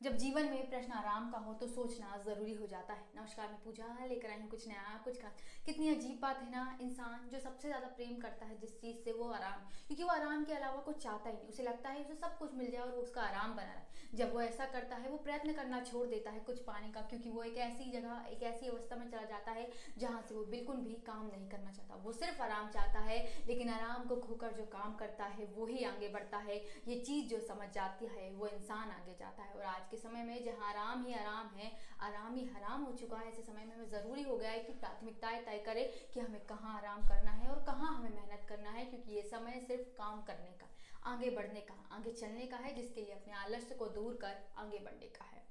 जब जीवन में प्रश्न आराम का हो तो सोचना ज़रूरी हो जाता है। नमस्कार, मैं पूजा, लेकर आई हूँ कुछ नया, कुछ खास। कितनी अजीब बात है ना, इंसान जो सबसे ज़्यादा प्रेम करता है जिस चीज़ से वो आराम, क्योंकि वो आराम के अलावा कुछ चाहता ही नहीं, उसे लगता है उसे सब कुछ मिल जाए और वो उसका आराम बना रहे। जब वो ऐसा करता है, वो प्रयत्न करना छोड़ देता है कुछ पाने का, क्योंकि वो एक ऐसी जगह, एक ऐसी अवस्था में चला जाता है जहाँ से वो बिल्कुल भी काम नहीं करना चाहता। वो सिर्फ़ आराम चाहता है, लेकिन आराम को खोकर जो काम करता है, वो ही आगे बढ़ता है। ये चीज़ जो समझ जाती है, वो इंसान आगे जाता है। और आज के समय में जहाँ आराम ही आराम है आराम ही हराम हो चुका है। ऐसे समय में हमें ज़रूरी हो गया है कि प्राथमिकताएँ तय करें कि हमें कहाँ आराम करना है और कहाँ हमें मेहनत करना है, क्योंकि ये समय सिर्फ़ काम करने का, आगे बढ़ने का, आगे चलने का है, जिसके लिए अपने आलस्य को दूर कर आगे बढ़ने का है।